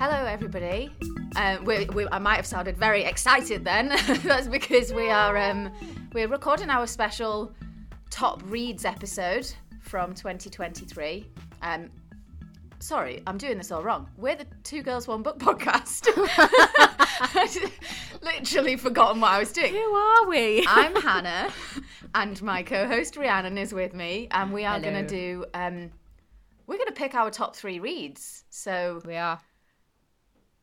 Hello, everybody. Um, we, we, I might have sounded very excited then. That's because we are um, we're recording our special top reads episode from 2023. Um, sorry, I'm doing this all wrong. We're the Two Girls One Book podcast. Literally forgotten what I was doing. Who are we? I'm Hannah, and my co-host Rhiannon is with me, and we are going to do. Um, we're going to pick our top three reads. So we are.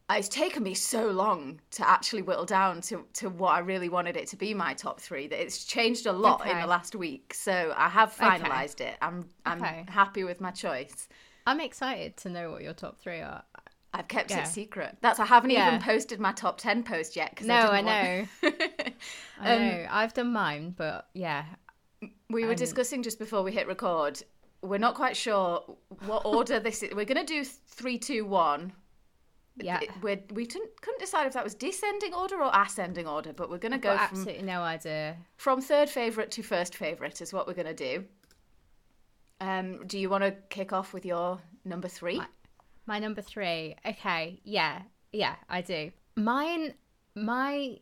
It's taken me so long to actually whittle down to, to what I really wanted it to be my top three that it's changed a lot in the last week. So I have Okay. finalised it. I'm I'm Okay. happy with my choice. I'm excited to know what your top three are. I've kept Yeah. it secret. That's I haven't Yeah. even posted my top ten post yet because No, I, I know. want- I Um, know. I've done mine, but yeah. we were Um, discussing just before we hit record. We're not quite sure what order this is. We're going to do three, two, one. Yeah. It- We're, we couldn't, couldn't decide if that was descending order or ascending order, but we're going to go Got from absolutely no idea. from third favourite to first favourite is what we're going to do. Um, do you want to kick off with your number three? My number three. Okay. Yeah. Yeah, I do. Mine, my,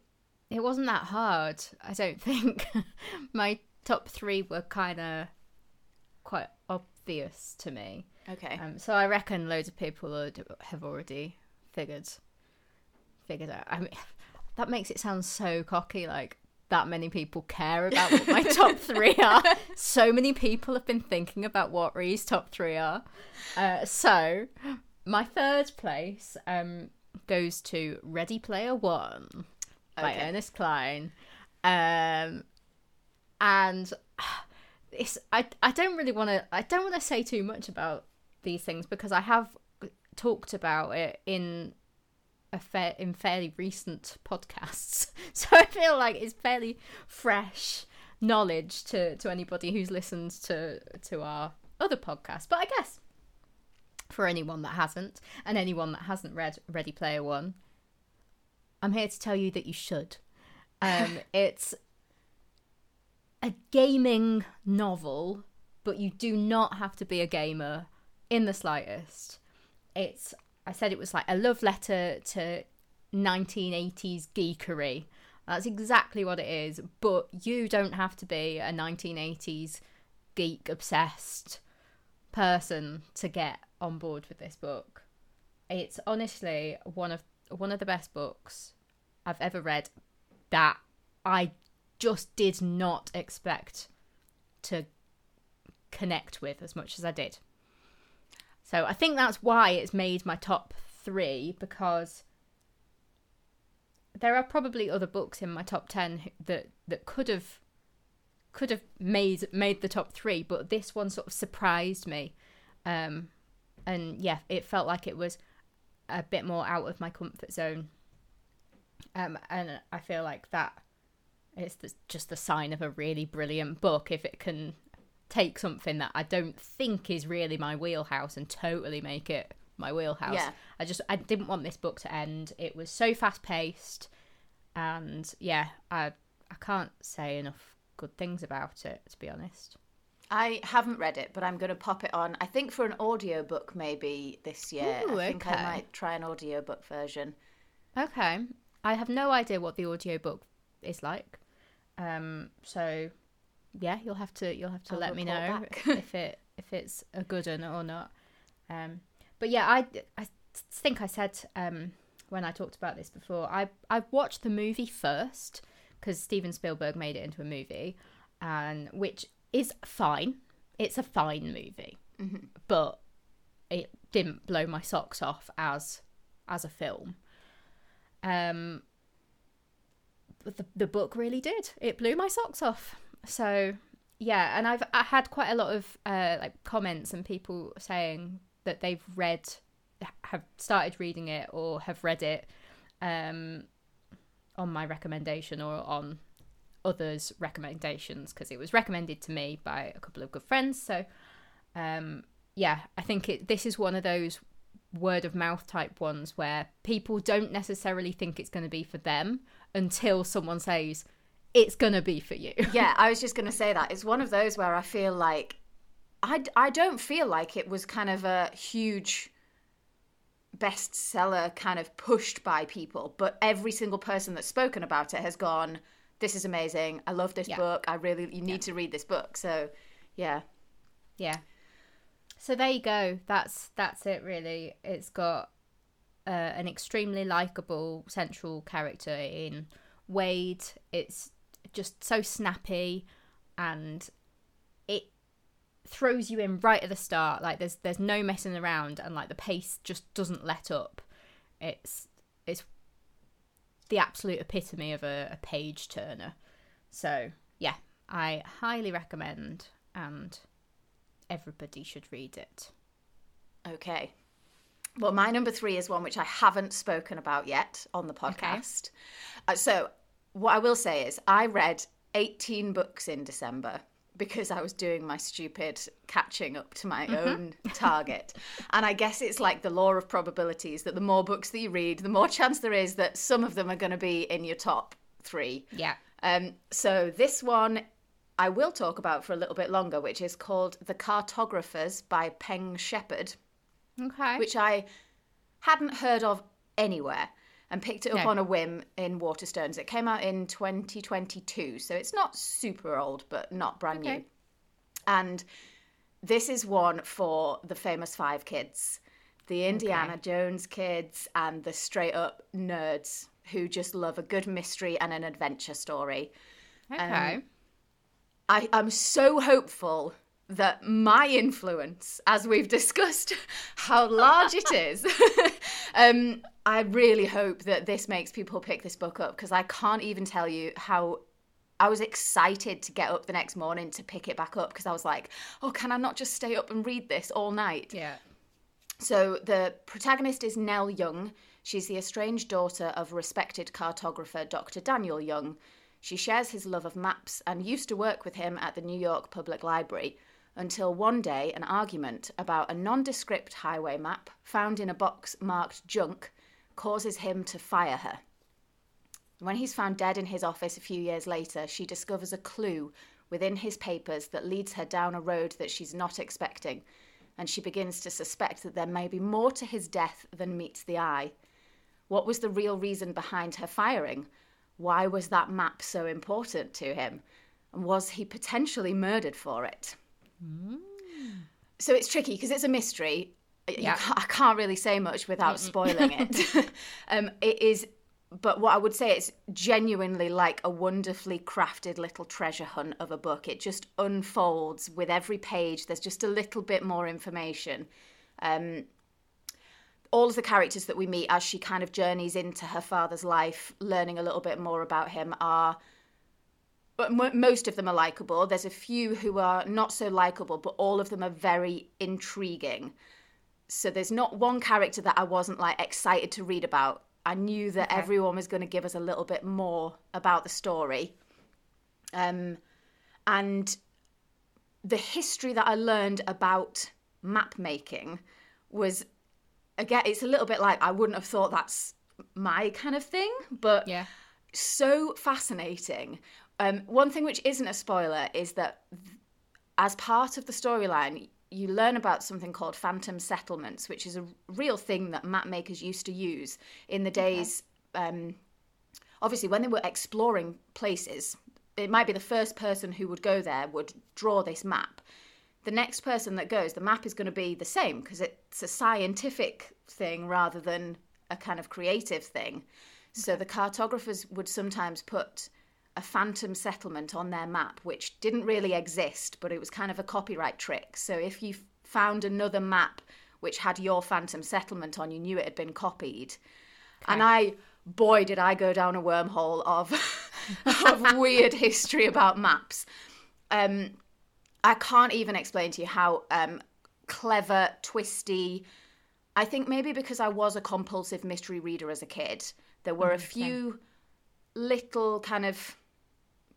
it wasn't that hard, I don't think. my top three were kind of quite obvious to me. Okay. Um, so I reckon loads of people have already figured figured out. I mean, that makes it sound so cocky. Like that many people care about what my top three are. So many people have been thinking about what Ree's top three are. Uh, so my third place um, goes to Ready Player One by Okay. Ernest Cline. Um, and it's I I don't really want to I don't want to say too much about these things because I have talked about it in a fa- in fairly recent podcasts, so I feel like it's fairly fresh knowledge to to anybody who's listened to to our other podcast. But I guess for anyone that hasn't and anyone that hasn't read Ready Player One, I'm here to tell you that you should. Um, it's a gaming novel, but you do not have to be a gamer in the slightest. It's I said it was like a love letter to 1980s geekery. That's exactly what it is, but you don't have to be a 1980s geek obsessed person to get on board with this book. It's honestly one of one of the best books I've ever read that I just did not expect to connect with as much as I did. So I think that's why it's made my top three because there are probably other books in my top ten that that could have could have made made the top three, but this one sort of surprised me, um, and yeah, it felt like it was a bit more out of my comfort zone, um, and I feel like that the, just the sign of a really brilliant book if it can take something that I don't think is really my wheelhouse and totally make it my wheelhouse. Yeah. I just I didn't want this book to end. It was so fast paced and yeah, I I can't say enough good things about it to be honest. I haven't read it, but I'm going to pop it on. I think for an audiobook maybe this year. Ooh, I think okay. I might try an audiobook version. Okay. I have no idea what the audiobook is like. Um so yeah, you'll have to you'll have to I'll let me know if it if it's a good one or not. Um but yeah, I I think I said um when I talked about this before, I I watched the movie first because Steven Spielberg made it into a movie, and which is fine. It's a fine movie, but it didn't blow my socks off as as a film. Um, the the book really did. It blew my socks off. So yeah, and I've I had quite a lot of uh, like comments and people saying that they've read, have started reading it or have read it, um, on my recommendation or on others' recommendations because it was recommended to me by a couple of good friends. So, um, yeah, I think it, this is one of those word of mouth type ones where people don't necessarily think it's going to be for them until someone says it's going to be for you. yeah, I was just going to say that. It's one of those where I feel like I, I don't feel like it was kind of a huge bestseller kind of pushed by people, but every single person that's spoken about it has gone, "This is amazing. I love this Yeah. book. I really you need to read this book." So, yeah. Yeah. So there you go. That's that's it. Really, it's got uh, an extremely likable central character in Wade. It's just so snappy, and it throws you in right at the start. Like there's there's no messing around, and like the pace just doesn't let up. It's it's the absolute epitome of a, a page turner. So yeah, I highly recommend, and everybody should read it. Okay. Well, my number three is one which I haven't spoken about yet on the podcast. Uh, so, what I will say is, I read 18 books in December because I was doing my stupid catching up to my own target. And I guess it's like the law of probabilities that the more books that you read, the more chance there is that some of them are going to be in your top three. Yeah. Um, so this one I will talk about for a little bit longer, which is called The Cartographers by Peng Shepherd, Okay. which I hadn't heard of anywhere and picked it up No. on a whim in Waterstones. It came out in 2022, so it's not super old, but not brand new. And this is one for the famous five kids the Indiana Jones kids and the straight up nerds who just love a good mystery and an adventure story. Um, okay. I, I'm so hopeful that my influence, as we've discussed how large it is, um, I really hope that this makes people pick this book up because I can't even tell you how I was excited to get up the next morning to pick it back up because I was like, oh, can I not just stay up and read this all night? yeah. So the protagonist is Nell Young. She's the estranged daughter of respected cartographer Dr. Daniel Young. She shares his love of maps and used to work with him at the New York Public Library until one day an argument about a nondescript highway map found in a box marked junk causes him to fire her. When he's found dead in his office a few years later, she discovers a clue within his papers that leads her down a road that she's not expecting, and she begins to suspect that there may be more to his death than meets the eye. What was the real reason behind her firing? Why was that map so important to him? And was he potentially murdered for it? So it's tricky because it's a mystery. Yeah. can't- I can't really say much without spoiling it. um, it is, but what I would say it's genuinely like a wonderfully crafted little treasure hunt of a book. It just unfolds with every page. There's just a little bit more information. Um, all of the characters that we meet as she kind of journeys into her father's life, learning a little bit more about him, are but mo- most of them are likable. There's a few who are not so likable, but all of them are very intriguing. So there's not one character that I wasn't like excited to read about. I knew that Okay. everyone was going to give us a little bit more about the story. Um, and the history that I learned about map making was again it's a little bit like I wouldn't have thought that's my kind of thing, but Yeah. so fascinating. Um, one thing which isn't a spoiler is that th- as part of the storyline, you learn about something called phantom settlements, which is a real thing that map makers used to use in the days. Um, obviously, when they were exploring places, it might be the first person who would go there would draw this map. The next person that goes, the map is going to be the same because it's a scientific thing rather than a kind of creative thing. So the cartographers would sometimes put a phantom settlement on their map, which didn't really exist, but it was kind of a copyright trick. So if you found another map which had your phantom settlement on, you knew it had been copied. And I, boy, did I go down a wormhole of, of weird history about maps. Um, I can't even explain to you how um, clever, twisty. I think maybe because I was a compulsive mystery reader as a kid, there were a few little kind of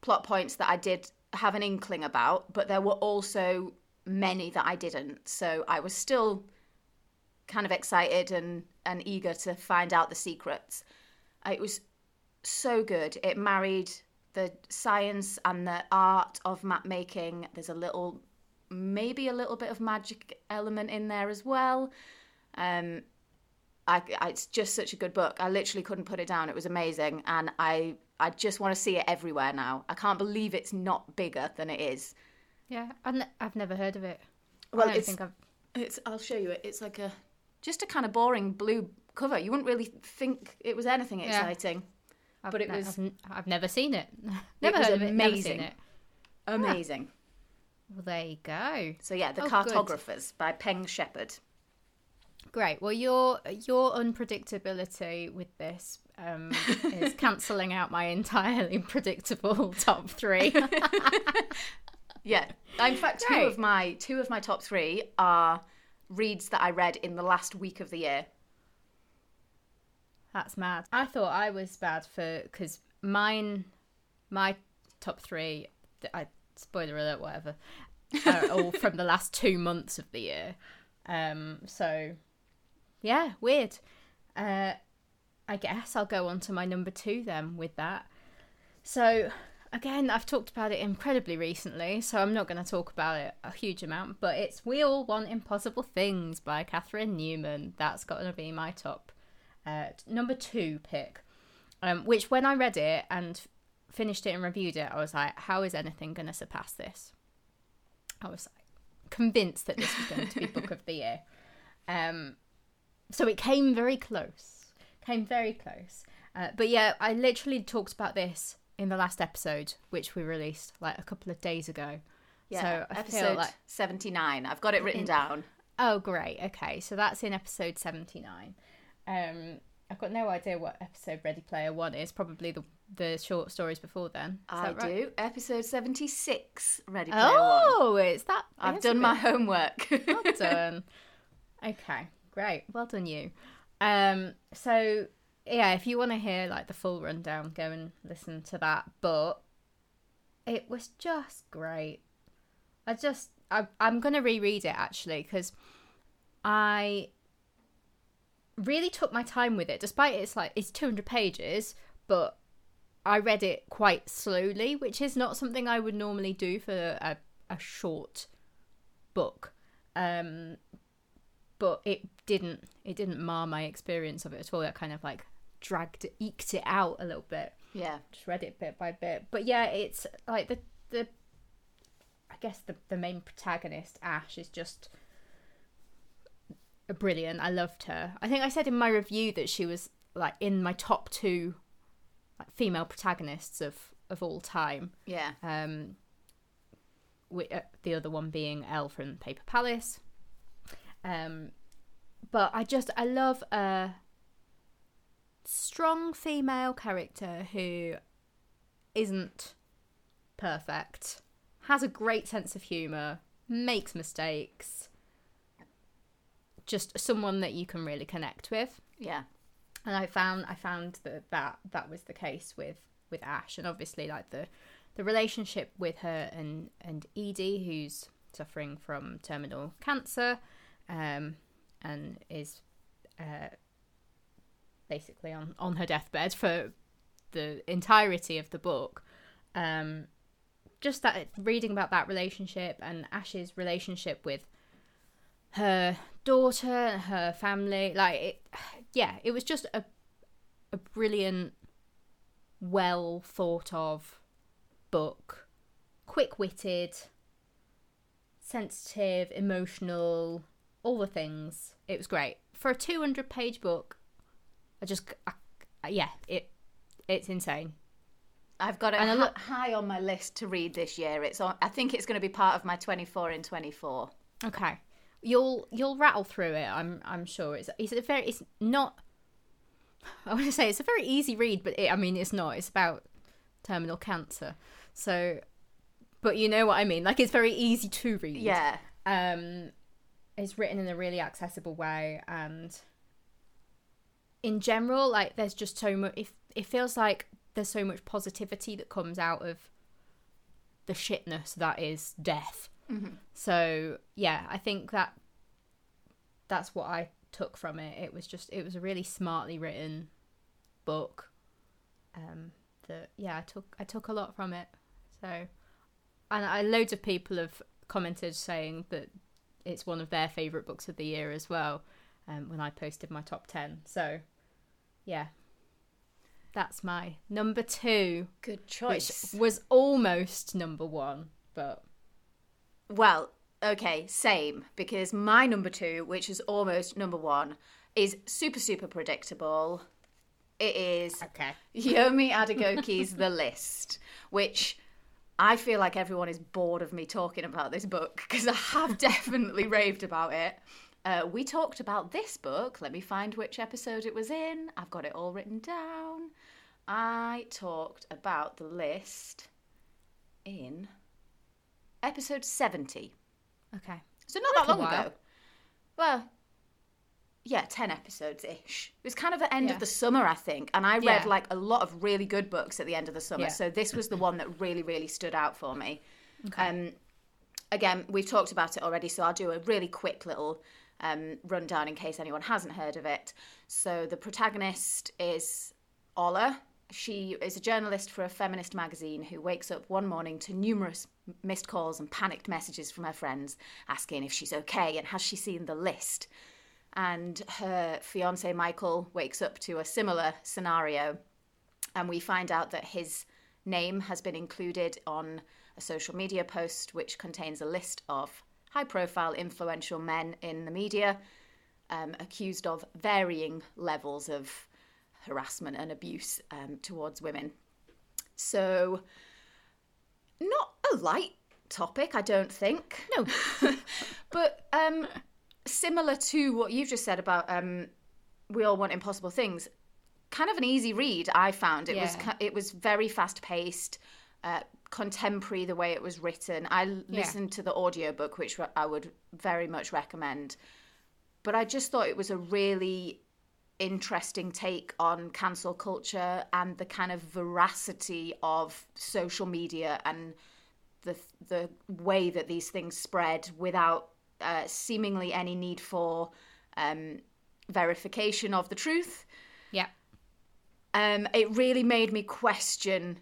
plot points that I did have an inkling about, but there were also many that I didn't. So I was still kind of excited and, and eager to find out the secrets. It was so good. It married the science and the art of map making. There's a little, maybe a little bit of magic element in there as well. Um, I, I, it's just such a good book. I literally couldn't put it down. It was amazing, and I I just want to see it everywhere now. I can't believe it's not bigger than it is. Yeah, I've, ne- I've never heard of it. Well, I don't think I've. it's. I'll show you it. It's like a just a kind of boring blue cover. You wouldn't really think it was anything exciting. I've but it ne- was- I've, n- I've never seen it. never was heard of it. Never amazing. seen it. Ah. Amazing. Well, there you go. So yeah, the Oh, good. cartographers by Peng Shepherd. Great. Well, your your unpredictability with this um, is cancelling out my entirely predictable top three. Yeah. In fact, two of my two of my top three are reads that I read in the last week of the year. That's mad. I thought I was bad for because mine, my top three. I spoiler alert, whatever, are all from the last two months of the year. Um, so yeah, weird. Uh, I guess I'll go on to my number two then with that. So again, I've talked about it incredibly recently, so I'm not going to talk about it a huge amount. But it's "We All Want Impossible Things" by Catherine Newman. That's got to be my top uh, number two pick. Um, which when I read it and finished it and reviewed it, I was like, how is anything going to surpass this? I was like, convinced that this was going to be book of the year. Um, so it came very close, came very close. Uh, but yeah, I literally talked about this in the last episode, which we released like a couple of days ago. Yeah, so I episode like seventy nine. I've got it written In- down. Oh, great. Okay, so that's in episode 79. Um, I've got no idea what episode Ready Player One is. Probably the the short stories before then. Is I right? do. Episode seventy six. Ready Player One. Oh, it's that. I've done my homework. Well done. okay, great. Well done, you. Um, so yeah, if you want to hear like the full rundown, go and listen to that. But it was just great. I just I, I'm gonna reread it actually because I really took my time with it, despite it's like it's 200 pages, but I read it quite slowly, which is not something I would normally do for a, a short book. Um, but it didn't it didn't mar my experience of it at all. It kind of like dragged it, eked it out a little bit. yeah. Just read it bit by bit. But yeah, it's like the the I guess the the main protagonist Ash is just brilliant. I loved her. I think I said in my review that she was like in my top two like female protagonists of of all time. Yeah. Um, uh, the other one being Elle from Paper Palace. Um, but I just I love a strong female character who isn't perfect, has a great sense of humor, makes mistakes. Just someone that you can really connect with Yeah. and I found I found that that that was the case with with Ash, and obviously like the the relationship with her and and Edie, who's suffering from terminal cancer, um, and is uh, basically on on her deathbed for the entirety of the book. Um, just that reading about that relationship and Ash's relationship with her daughter her family, like it, yeah, it was just a a brilliant, well thought of book, quick witted, sensitive, emotional, all the things. It was great for a two hundred page book. I just, I, yeah, it it's insane. I've got it And I hi- look- high on my list to read this year. It's on. I think it's going to be part of my twenty four in twenty four. Okay, you'll you'll rattle through it. I'm I'm sure it's it's a very it's not. I want to say it's a very easy read, but it, I mean it's not. It's about terminal cancer, so. But you know what I mean. Like it's very easy to read. Yeah. Um, it's written in a really accessible way, and in general, like there's just so much. It, it feels like there's so much positivity that comes out of the shitness that is death. So yeah, I think that that's what I took from it. It was just it was a really smartly written book. Um, that yeah, I took I took a lot from it. So, and I loads of people have commented saying that it's one of their favorite books of the year as well. um, when I posted my top 10. So, yeah, that's my number two, Good choice. which choice. was almost number one, but Well, okay, same. Because my number two, which is almost number one, is super, super predictable. It is okay. Yomi Adegoke's The List, which I feel like everyone is bored of me talking about this book because I have definitely raved about it. Uh, we talked about this book. Let me find which episode it was in. I've got it all written down. I talked about The List in episode 70. Okay. So not that long ago. Well, yeah, 10 episodes ish. It was kind of the end Yeah. of the summer, I think. And I read Yeah. like a lot of really good books at the end of the summer. Yeah. So this was the one that really, really stood out for me. Um, again, we've talked about it already, so I'll do a really quick little um, rundown in case anyone hasn't heard of it. So the protagonist is Ola. She is a journalist for a feminist magazine who wakes up one morning to numerous missed calls and panicked messages from her friends asking if she's okay and has she seen the list. And her fiance Michael wakes up to a similar scenario and we find out that his name has been included on a social media post which contains a list of high profile influential men in the media um, accused of varying levels of harassment and abuse um, towards women. So, not a light topic, I don't think. No. but um, similar to what you've just said about um, we all want impossible things. Kind of an easy read. I found it was Yeah. ki- it was very fast paced, uh, contemporary the way it was written. I l- Yeah. listened to the audiobook, which I would very much recommend. But I just thought it was a really interesting take on cancel culture and the kind of veracity of social media and the the way that these things spread without uh, seemingly any need for um, verification of the truth. Yeah. Um, it really made me question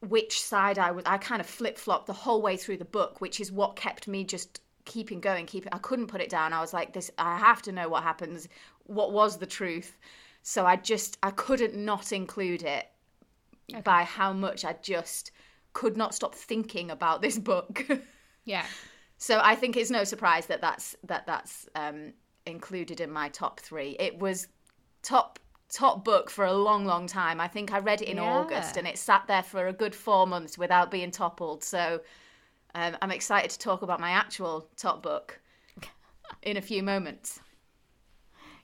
which side I was. I kind of flip flopped the whole way through the book, which is what kept me just keeping going. Keeping. I couldn't put it down. I was like, this. I have to know what happens. What was the truth? So I just I couldn't not include it by how much I just could not stop thinking about this book. Yeah. So I think it's no surprise that that's that that's um, included in my top three. It was top top book for a long, long time. I think I read it in Yeah. August, and it sat there for a good four months without being toppled. So um, I'm excited to talk about my actual top book in a few moments.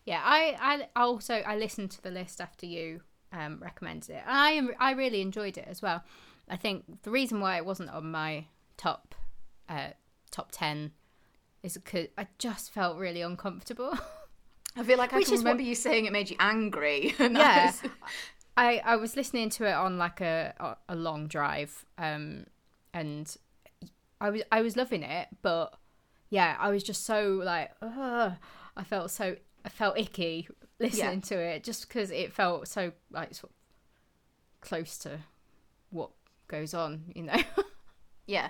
Yeah, I, I also I listened to the list after you um, recommended it, I am- I really enjoyed it as well. I think the reason why it wasn't on my top uh, top ten is because I just felt really uncomfortable. I feel like I Which can is what- remember you saying it made you angry. yeah, was- I I was listening to it on like a a long drive, um, and I was I was loving it, but yeah, I was just so like, Ugh, I felt so I felt icky listening to it just because it felt so like sort of close to what goes on, you know. yeah.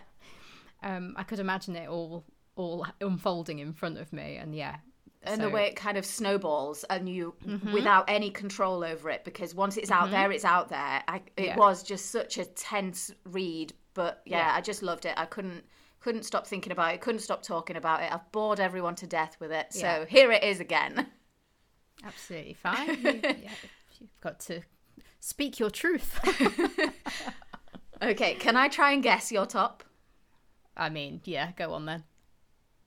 Um, I could imagine it all all unfolding in front of me, and yeah, and so- Mm-hmm. the way it kind of snowballs and you without any control over it because once it's out there it's out there I, it Yeah. was just such a tense read but yeah, Yeah. i just loved it i couldn't couldn't stop thinking about it couldn't stop talking about it i've bored everyone to death with it so Yeah. here it is again absolutely fine. You, you've got to speak your truth. okay can i try and guess your top I mean, yeah, go on then.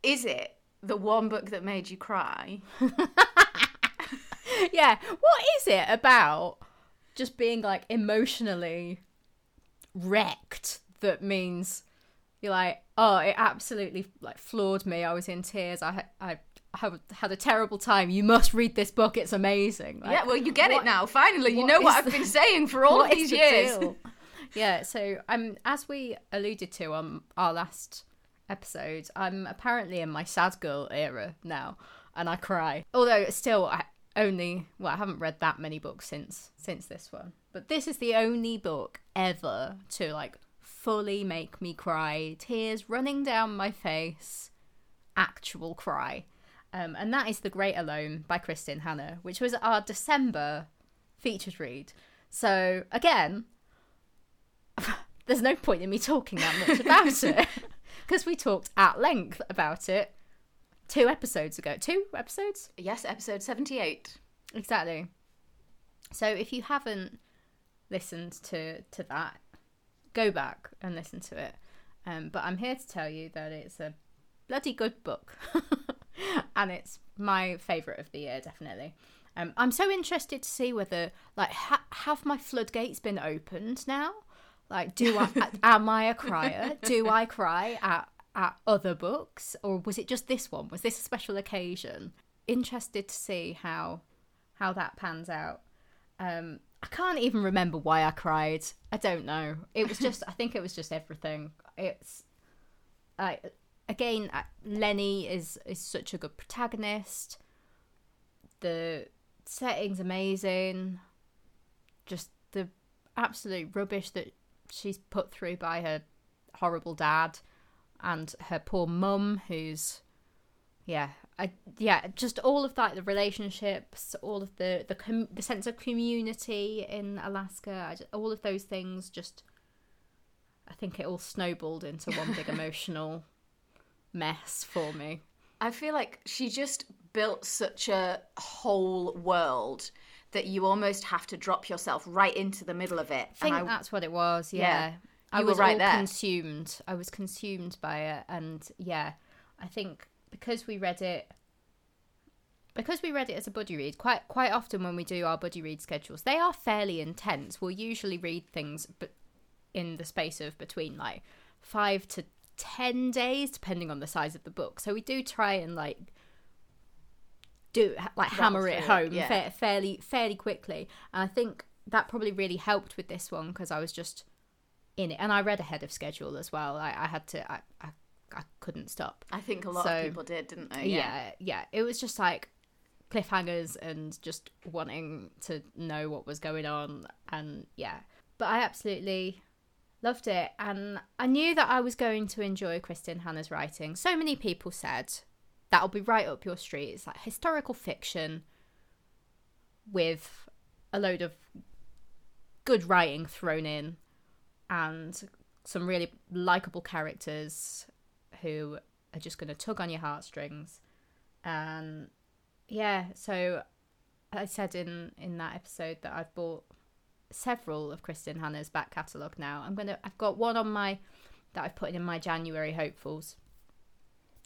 is it the one book that made you cry yeah, what is it about just being like emotionally wrecked that means you're like, oh, it absolutely like floored me. I was in tears. I I have had a terrible time. You must read this book. It's amazing. Like, yeah well you get what- it now finally you know what i've the- been saying for all of these the years? Yeah, so um, as we alluded to on our last episode, I'm apparently in my sad girl era now, and I cry. Although still, I only well, I haven't read that many books since since this one, but this is the only book ever to like fully make me cry, tears running down my face, actual cry. Um, and that is The Great Alone by Kristin Hannah, which was our December featured read. So, again, there's no point in me talking that much about it because we talked at length about it two episodes ago. Two episodes? Yes, episode 78. Exactly. So if you haven't listened to to that, go back and listen to it. Um, but I'm here to tell you that it's a bloody good book, and it's my favourite of the year, definitely. Um, I'm so interested to see whether, like, ha- have my floodgates been opened now? Like, do I am I a crier? Do I cry at at other books, or was it just this one? Was this a special occasion? Interested to see how how that pans out. Um, I can't even remember why I cried. I don't know. It was just. I think it was just everything. It's like again, Leni is is such a good protagonist. The setting's amazing. Just the absolute rubbish that she's put through by her horrible dad and her poor mum who's yeah I, yeah just all of that the relationships all of the the com- the sense of community in Alaska just, all of those things just I think it all snowballed into one big emotional mess for me. I feel like she just built such a whole world that you almost have to drop yourself right into the middle of it. I think I, that's what it was. Yeah, Yeah. I was right all there. consumed. I was consumed by it, and yeah, I think because we read it, because we read it as a buddy read. Quite quite often when we do our buddy read schedules, they are fairly intense. We'll usually read things, but in the space of between like five to ten days, depending on the size of the book. So we do try and like do like hammer it home yeah. fa- fairly fairly quickly. And I think that probably really helped with this one because I was just in it, and I read ahead of schedule as well. I, I had to, I, I, I couldn't stop. I think a lot So- of people did, didn't they? Yeah. yeah, It was just like cliffhangers and just wanting to know what was going on, and yeah. But I absolutely loved it, and I knew that I was going to enjoy Kristin Hannah's writing. So many people said that'll be right up your street. It's like historical fiction with a load of good writing thrown in and some really likable characters who are just going to tug on your heartstrings. And yeah, so I said in in that episode that I've bought several of Kristin Hannah's back catalogue now. I'm gonna I've got one on my that I've put in my January hopefuls.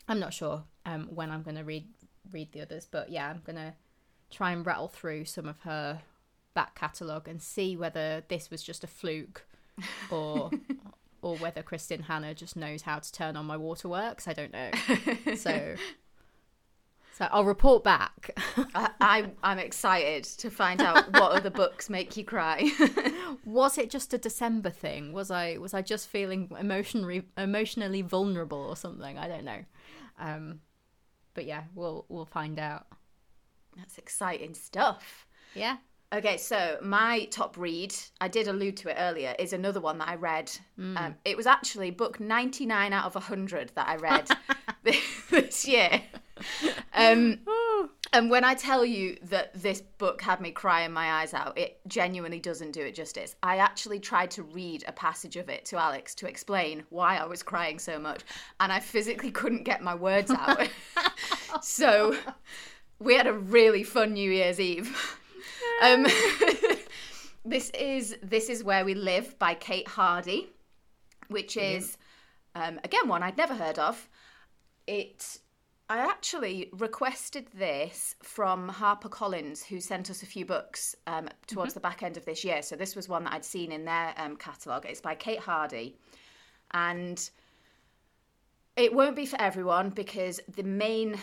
I'm not sure um when I'm gonna read read the others, but yeah, I'm gonna try and rattle through some of her back catalogue and see whether this was just a fluke or or whether Kristin Hannah just knows how to turn on my waterworks. I don't know. So so I'll report back. I, I, I'm excited to find out what other books make you cry. was it just a December thing? Was I was I just feeling emotionally emotionally vulnerable or something? I don't know. Um, but yeah, we'll we'll find out. That's exciting stuff. Yeah. Okay, so my top read, I did allude to it earlier, is another one that I read. Um, it was actually book 99 out of 100 that I read this year. Um, and when I tell you that this book had me crying my eyes out, it genuinely doesn't do it justice. I actually tried to read a passage of it to Alex to explain why I was crying so much, and I physically couldn't get my words out. so we had a really fun New Year's Eve. Um, this is this is where we live by Kate Hardy, which is um, again one I'd never heard of. It I actually requested this from HarperCollins, who sent us a few books um, towards the back end of this year. So this was one that I'd seen in their um, catalogue. It's by Kate Hardy, and it won't be for everyone because the main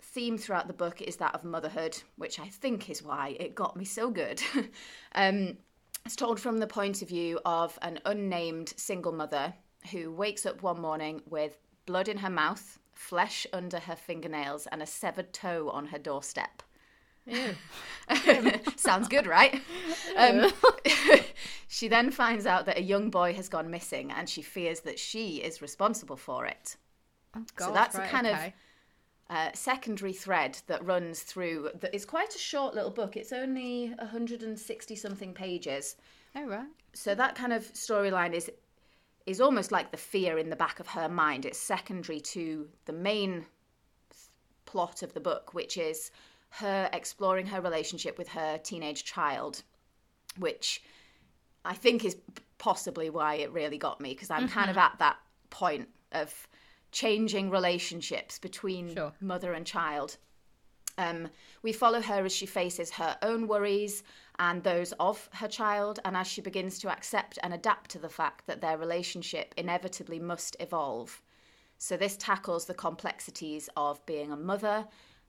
theme throughout the book is that of motherhood, which I think is why it got me so good. um, it's told from the point of view of an unnamed single mother who wakes up one morning with blood in her mouth, flesh under her fingernails, and a severed toe on her doorstep. Yeah. Sounds good, right? Um, she then finds out that a young boy has gone missing and she fears that she is responsible for it. Oh, So that's a right, kind of- uh, secondary thread that runs through. That it's quite a short little book. It's only 160 something pages. Oh right. So that kind of storyline is is almost like the fear in the back of her mind. It's secondary to the main plot of the book, which is her exploring her relationship with her teenage child, which I think is possibly why it really got me because I'm mm-hmm. kind of at that point of changing relationships between sure. mother and child. Um, we follow her as she faces her own worries and those of her child, and as she begins to accept and adapt to the fact that their relationship inevitably must evolve. So, this tackles the complexities of being a mother,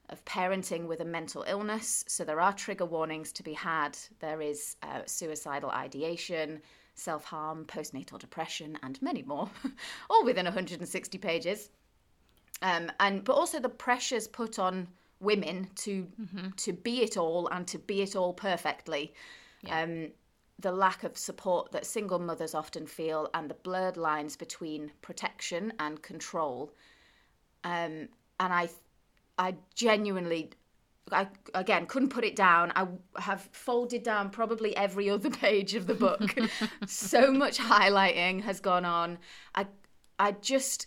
of parenting with a mental illness. So, there are trigger warnings to be had. There is uh, suicidal ideation, self harm, postnatal depression, and many more, all within 160 pages. Um, and but also the pressures put on women to mm-hmm. to be it all and to be it all perfectly. Yeah. Um, the lack of support that single mothers often feel, and the blurred lines between protection and control. Um, and I, I genuinely, I again couldn't put it down. I have folded down probably every other page of the book. so much highlighting has gone on. I, I just,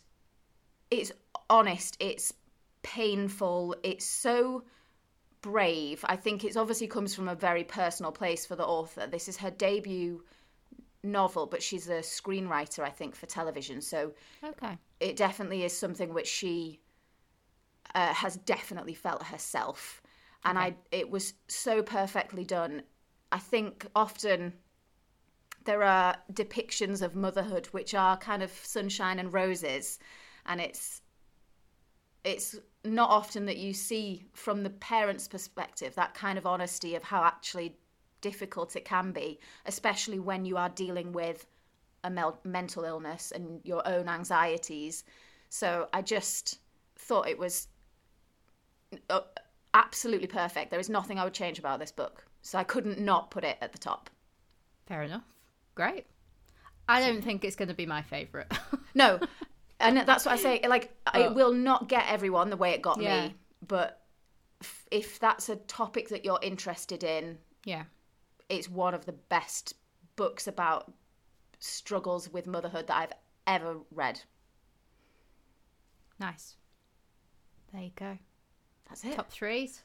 it's honest. It's painful. It's so brave. I think it obviously comes from a very personal place for the author. This is her debut novel, but she's a screenwriter, I think, for television. So okay, it definitely is something which she uh, has definitely felt herself, and okay. I it was so perfectly done. I think often there are depictions of motherhood which are kind of sunshine and roses, and it's it's not often that you see from the parent's perspective that kind of honesty of how actually difficult it can be, especially when you are dealing with a mel- mental illness and your own anxieties. So I just thought it was uh, absolutely perfect. There is nothing I would change about this book. So I couldn't not put it at the top. Fair enough. Great. I don't think it's going to be my favourite. no, and that's what I say. Like, oh. it will not get everyone the way it got yeah. me, but f- if that's a topic that you're interested in, yeah, it's one of the best books about struggles with motherhood that I've ever read. Nice. There you go. That's it. Top threes.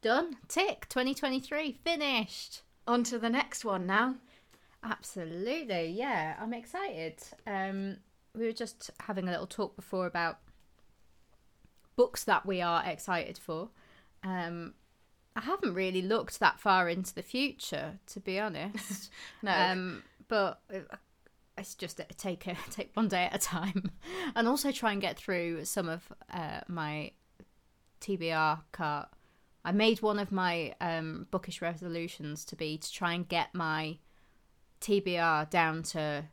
Done. Tick. 2023. Finished. On to the next one now. Absolutely. Yeah, I'm excited. Um, we were just having a little talk before about books that we are excited for. Um, I haven't really looked that far into the future, to be honest. no, um, but it's just take a, take one day at a time, and also try and get through some of uh, my TBR cart. I made one of my um, bookish resolutions to be to try and get my TBR down to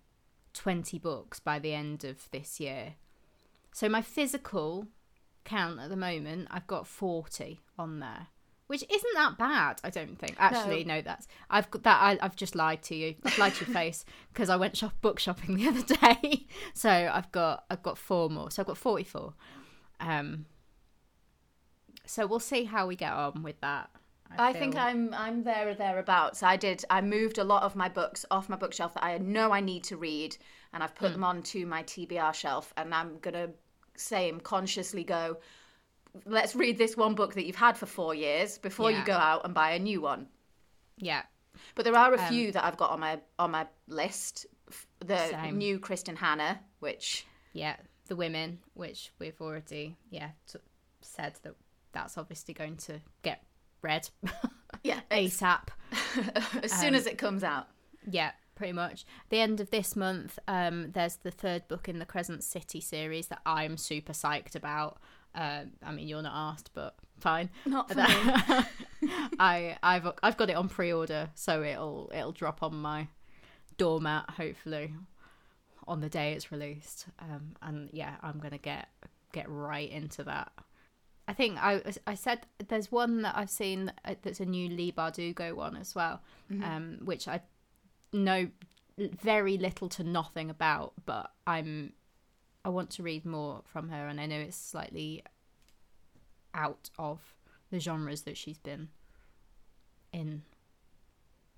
20 books by the end of this year. So my physical count at the moment, I've got 40 on there. Which isn't that bad, I don't think. Actually, no, no that's I've got that. I, have just lied to you. I've lied to your face because I went shop book shopping the other day. so I've got I've got four more. So I've got forty four. Um. So we'll see how we get on with that. I, I think I'm I'm there or thereabouts. I did I moved a lot of my books off my bookshelf that I know I need to read, and I've put mm. them onto my TBR shelf, and I'm gonna same consciously go. Let's read this one book that you've had for four years before yeah. you go out and buy a new one. Yeah, but there are a um, few that I've got on my on my list. The same. new Kristin Hannah, which yeah, the women, which we've already yeah t- said that that's obviously going to get read. Yeah, ASAP. as soon um, as it comes out. Yeah, pretty much. The end of this month, um, there's the third book in the Crescent City series that I'm super psyched about. Uh, I mean, you're not asked, but fine. Not for me. I I've I've got it on pre-order, so it'll it'll drop on my doormat hopefully on the day it's released. Um, and yeah, I'm gonna get get right into that. I think I I said there's one that I've seen that's a new Leigh Bardugo one as well, mm-hmm. um, which I know very little to nothing about, but I'm I want to read more from her, and I know it's slightly out of the genres that she's been in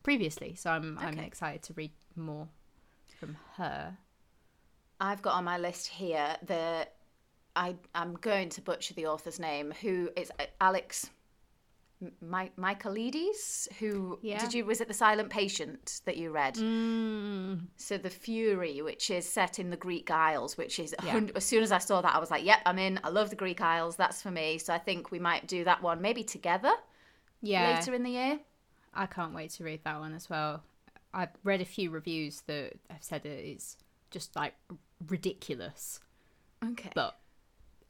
previously. So I'm I'm excited to read more from her. I've got on my list here the I I'm going to butcher the author's name. Who is uh, Alex My, Michaelides? Who Yeah. did you? Was it the Silent Patient that you read? Mm. So the Fury, which is set in the Greek Isles, which is Yeah. as soon as I saw that, I was like, "Yep, I'm in. I love the Greek Isles. That's for me." So I think we might do that one maybe together Yeah, later in the year. I can't wait to read that one as well. I've read a few reviews that have said it is just like ridiculous, Okay, but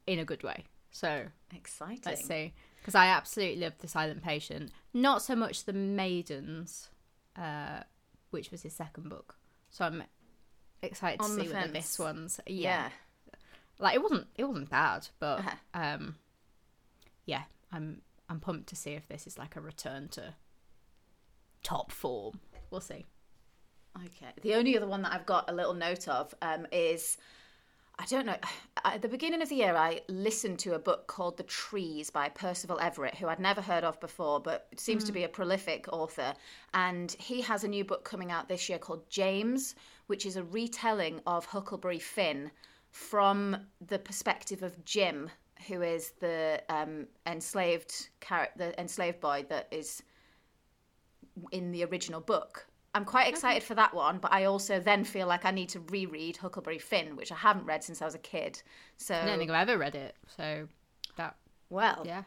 in a good way. So exciting. let's see. Because I absolutely love The Silent Patient. Not so much The Maidens, uh, which was his second book. So I'm excited to On the see what the fence. this one's. Yeah. like it wasn't it wasn't bad, but Uh-huh. um, yeah, I'm I'm pumped to see if this is like a return to top form. We'll see. Okay. The only other one that I've got a little note of um, is I don't know. At the beginning of the year, I listened to a book called The Trees by Percival Everett, who I'd never heard of before, but seems to be a prolific author. And he has a new book coming out this year called James, which is a retelling of Huckleberry Finn from the perspective of Jim, who is the um, enslaved char- the enslaved boy that is in the original book. I'm quite excited for that one, but I also then feel like I need to reread Huckleberry Finn, which I haven't read since I was a kid. So, I don't think I've ever read it, so that well, yeah.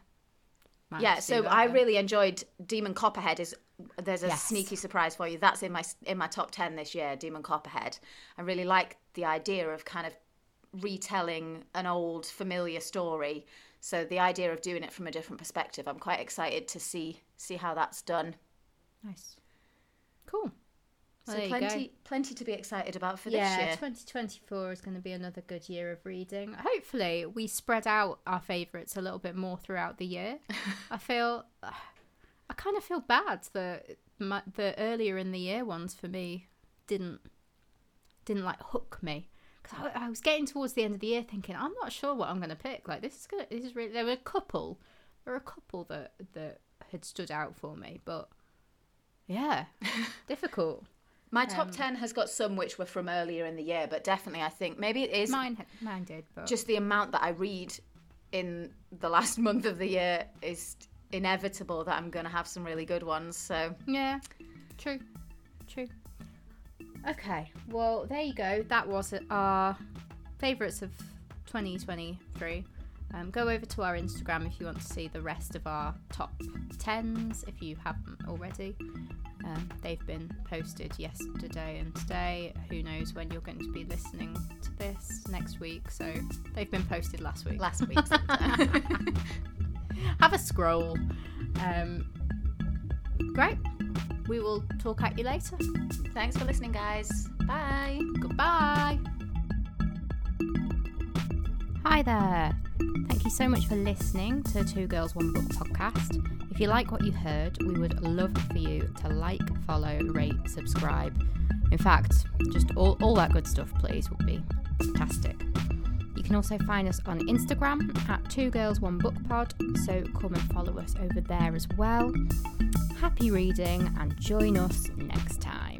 Might yeah. have to do So I then. really enjoyed Demon Copperhead. Is there's a Yes. sneaky surprise for you? That's in my in my top ten this year. Demon Copperhead. I really like the idea of kind of retelling an old familiar story. So the idea of doing it from a different perspective, I'm quite excited to see see how that's done. nice, cool. Well, so you go. plenty plenty to be excited about for yeah, this year. 2024 is going to be another good year of reading. Hopefully, we spread out our favourites a little bit more throughout the year. I feel, I kind of feel bad that my, the earlier in the year ones for me didn't didn't like hook me because I, I was getting towards the end of the year thinking I'm not sure what I'm going to pick. Like this is gonna, this is really. There were a couple, there were a couple that that had stood out for me, but yeah, difficult. My top Um, 10 has got some which were from earlier in the year, but definitely I think maybe it is Mine, mine did, but just the amount that I read in the last month of the year is inevitable that I'm going to have some really good ones. So, Yeah, true, true. Okay, well, there you go. That was our favourites of 2023. Um, go over to our Instagram if you want to see the rest of our top 10s if you haven't already. Um, they've been posted yesterday and today. Who knows when you're going to be listening to this next week? So they've been posted last week. last week. Have a scroll. Um, great. We will talk at you later. Thanks for listening, guys. Bye. Goodbye. Hi there. Thank you so much for listening to Two Girls One Book podcast. If you like what you heard, we would love for you to like, follow, rate, subscribe. In fact, just all, all that good stuff, please, would be fantastic. You can also find us on Instagram at Two Girls One Book Pod, so come and follow us over there as well. Happy reading and join us next time.